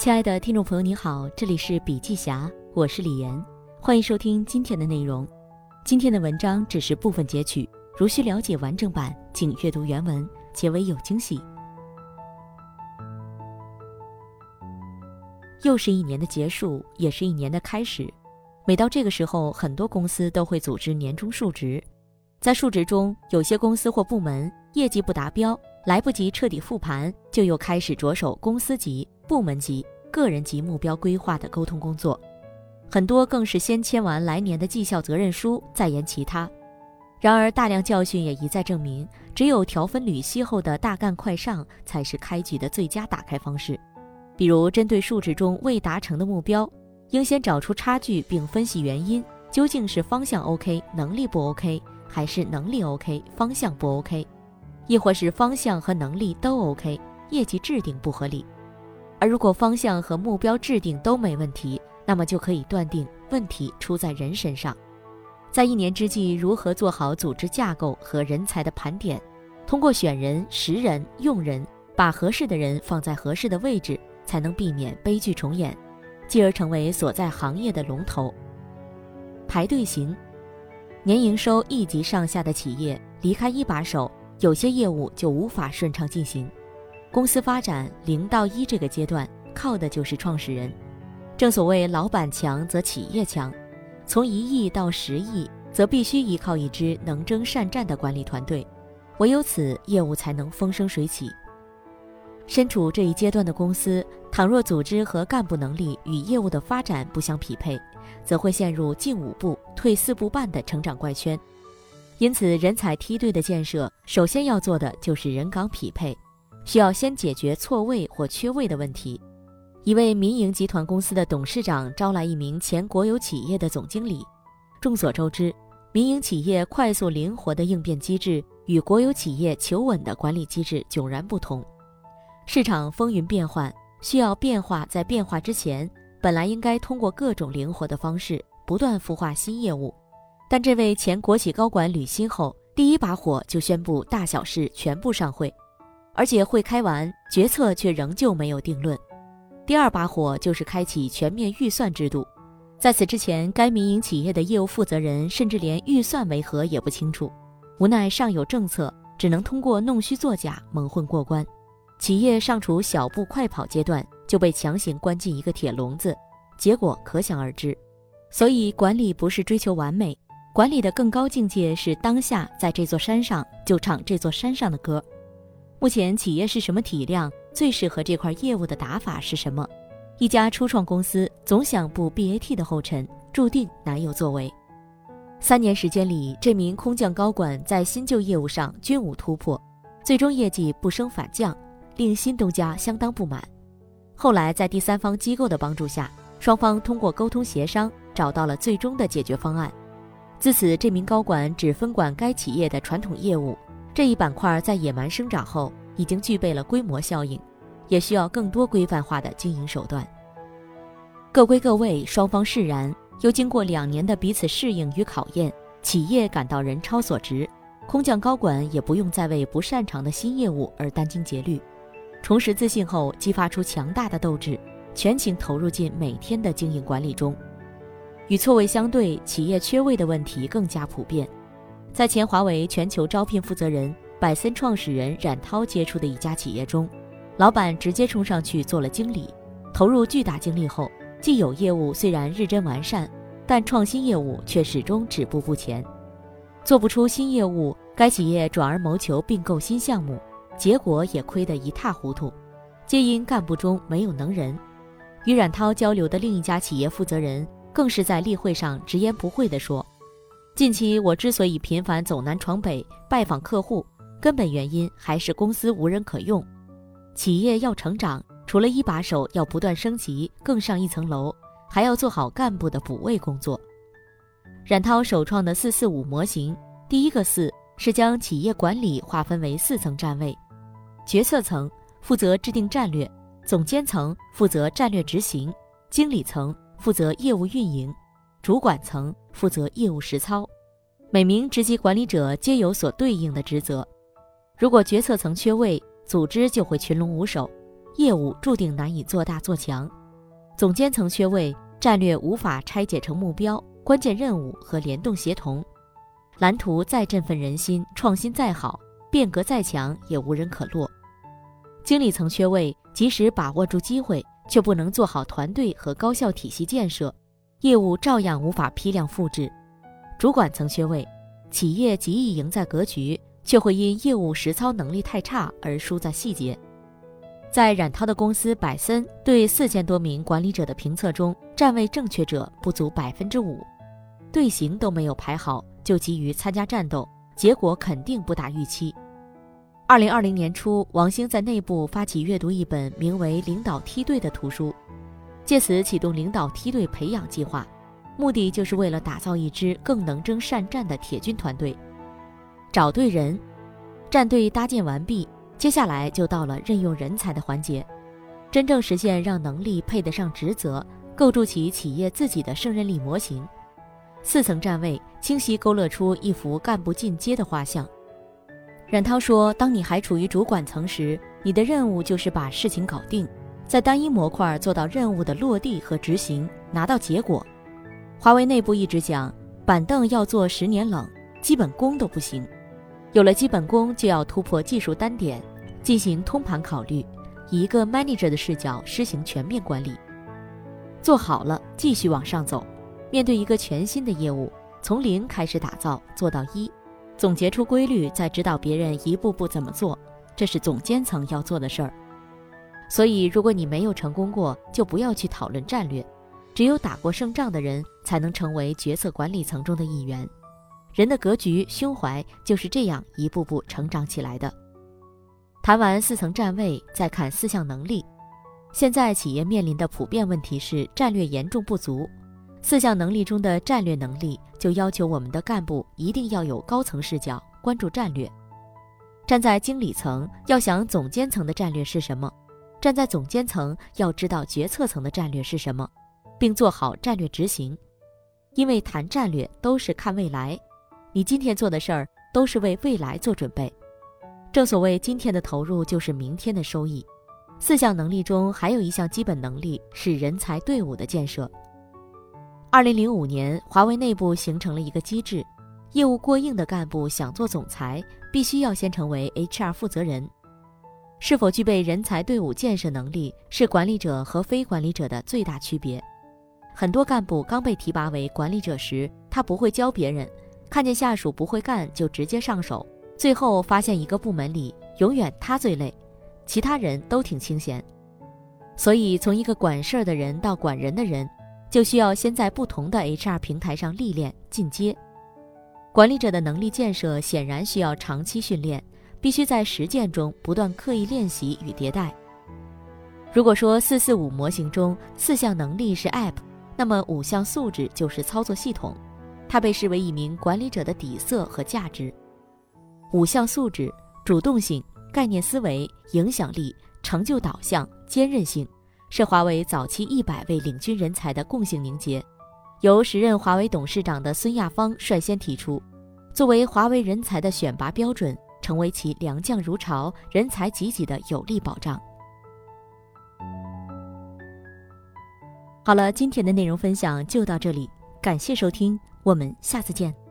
亲爱的听众朋友，你好，这里是笔记侠，我是李岩，欢迎收听今天的内容。今天的文章只是部分截取，如需了解完整版，请阅读原文，结尾有惊喜。又是一年的结束，也是一年的开始。每到这个时候，很多公司都会组织年终述职，在述职中，有些公司或部门业绩不达标，来不及彻底复盘，就又开始着手公司级。部门级、个人级目标规划的沟通工作，很多更是先签完来年的绩效责任书，再言其他。然而，大量教训也一再证明，只有条分缕析后的大干快上，才是开局的最佳打开方式。比如，针对数值中未达成的目标，应先找出差距，并分析原因，究竟是方向 OK，能力不 OK，还是能力 OK，方向不 OK，亦或是方向和能力都 OK，业绩制定不合理。而如果方向和目标制定都没问题，那么就可以断定问题出在人身上。在一年之际，如何做好组织架构和人才的盘点？通过选人、识人、用人，把合适的人放在合适的位置，才能避免悲剧重演，继而成为所在行业的龙头。排队型，年营收一级上下的企业，离开一把手，有些业务就无法顺畅进行。公司发展零到一这个阶段，靠的就是创始人。正所谓老板强则企业强，从一亿到十亿，则必须依靠一支能征善战的管理团队，唯有此，业务才能风生水起。身处这一阶段的公司，倘若组织和干部能力与业务的发展不相匹配，则会陷入进五步退四步半的成长怪圈。因此，人才梯队的建设，首先要做的就是人岗匹配。需要先解决错位或缺位的问题。一位民营集团公司的董事长招来一名前国有企业的总经理。众所周知，民营企业快速灵活的应变机制与国有企业求稳的管理机制迥然不同。市场风云变幻，需要变化在变化之前，本来应该通过各种灵活的方式不断孵化新业务。但这位前国企高管履新后，第一把火就宣布大小事全部上会。而且会开完，决策却仍旧没有定论。第二把火就是开启全面预算制度，在此之前，该民营企业的业务负责人甚至连预算为何也不清楚。无奈上有政策，只能通过弄虚作假蒙混过关。企业尚处小步快跑阶段，就被强行关进一个铁笼子，结果可想而知。所以，管理不是追求完美，管理的更高境界是当下在这座山上就唱这座山上的歌。目前企业是什么体量，最适合这块业务的打法是什么？一家初创公司总想步 BAT 的后尘，注定难有作为。三年时间里，这名空降高管在新旧业务上均无突破，最终业绩不升反降，令新东家相当不满。后来在第三方机构的帮助下，双方通过沟通协商，找到了最终的解决方案。自此，这名高管只分管该企业的传统业务。这一板块在野蛮生长后，已经具备了规模效应，也需要更多规范化的经营手段。各归各位，双方释然，又经过两年的彼此适应与考验，企业感到人超所值，空降高管也不用再为不擅长的新业务而殚精竭虑，重拾自信后，激发出强大的斗志，全情投入进每天的经营管理中。与错位相对，企业缺位的问题更加普遍。在前华为全球招聘负责人、百森创始人冉涛接触的一家企业中，老板直接冲上去做了经理，投入巨大精力后，既有业务虽然日臻完善，但创新业务却始终止步不前，做不出新业务，该企业转而谋求并购新项目，结果也亏得一塌糊涂，皆因干部中没有能人。与冉涛交流的另一家企业负责人，更是在例会上直言不讳地说。近期我之所以频繁走南闯北拜访客户，根本原因还是公司无人可用。企业要成长，除了一把手要不断升级，更上一层楼，还要做好干部的补位工作。冉涛首创的“四四五”模型，第一个“四”是将企业管理划分为四层站位：决策层负责制定战略，总监层负责战略执行，经理层负责业务运营。主管层负责业务实操，每名职级管理者皆有所对应的职责。如果决策层缺位，组织就会群龙无首；业务注定难以做大做强。总监层缺位，战略无法拆解成目标、关键任务和联动协同。蓝图再振奋人心，创新再好，变革再强，也无人可落。经理层缺位，即使把握住机会，却不能做好团队和高效体系建设，业务照样无法批量复制。主管层缺位，企业极易赢在格局。却会因业务实操能力太差而输在细节。在冉涛的公司百森对四千多名管理者的评测中，站位正确者不足百分之五，队形都没有排好就急于参加战斗，结果肯定不达预期。二零二零年初，王兴在内部发起阅读一本名为《领导梯队》的图书，借此启动领导梯队培养计划，目的就是为了打造一支更能征善战的铁军团队。找对人，战队搭建完毕，接下来就到了任用人才的环节，真正实现让能力配得上职责，构筑起企业自己的胜任力模型。四层站位清晰勾勒出一幅干部进阶的画像。冉涛说：“当你还处于主管层时，你的任务就是把事情搞定，在单一模块做到任务的落地和执行，拿到结果。”华为内部一直讲，板凳要做十年冷，基本功都不行。有了基本功，就要突破技术单点，进行通盘考虑，以一个 manager 的视角施行全面管理。做好了，继续往上走。面对一个全新的业务，从零开始打造，做到一，总结出规律，再指导别人一步步怎么做，这是总监层要做的事儿。所以，如果你没有成功过，就不要去讨论战略。只有打过胜仗的人，才能成为决策管理层中的一员。人的格局、胸怀就是这样一步步成长起来的。谈完四层站位，再看四项能力。现在企业面临的普遍问题是战略严重不足。四项能力中的战略能力，就要求我们的干部一定要有高层视角，关注战略。站在经理层，要想总监层的战略是什么；站在总监层，要知道决策层的战略是什么，并做好战略执行。因为谈战略都是看未来。你今天做的事儿都是为未来做准备，正所谓今天的投入就是明天的收益。四项能力中还有一项基本能力是人才队伍的建设。二零零五年，华为内部形成了一个机制：业务过硬的干部想做总裁，必须要先成为 HR 负责人。是否具备人才队伍建设能力，是管理者和非管理者的最大区别。很多干部刚被提拔为管理者时，他不会教别人。看见下属不会干就直接上手，最后发现一个部门里永远他最累，其他人都挺清闲。所以从一个管事儿的人到管人的人，就需要先在不同的 HR 平台上历练进阶。管理者的能力建设显然需要长期训练，必须在实践中不断刻意练习与迭代。如果说四四五模型中四项能力是 App，那么五项素质就是操作系统。它被视为一名管理者的底色和价值。五项素质：主动性、概念思维、影响力、成就导向、坚韧性，是华为早期一百位领军人才的共性凝结，由时任华为董事长的孙亚芳率先提出，作为华为人才的选拔标准，成为其良将如潮、人才济济的有力保障。好了，今天的内容分享就到这里，感谢收听。我们下次见。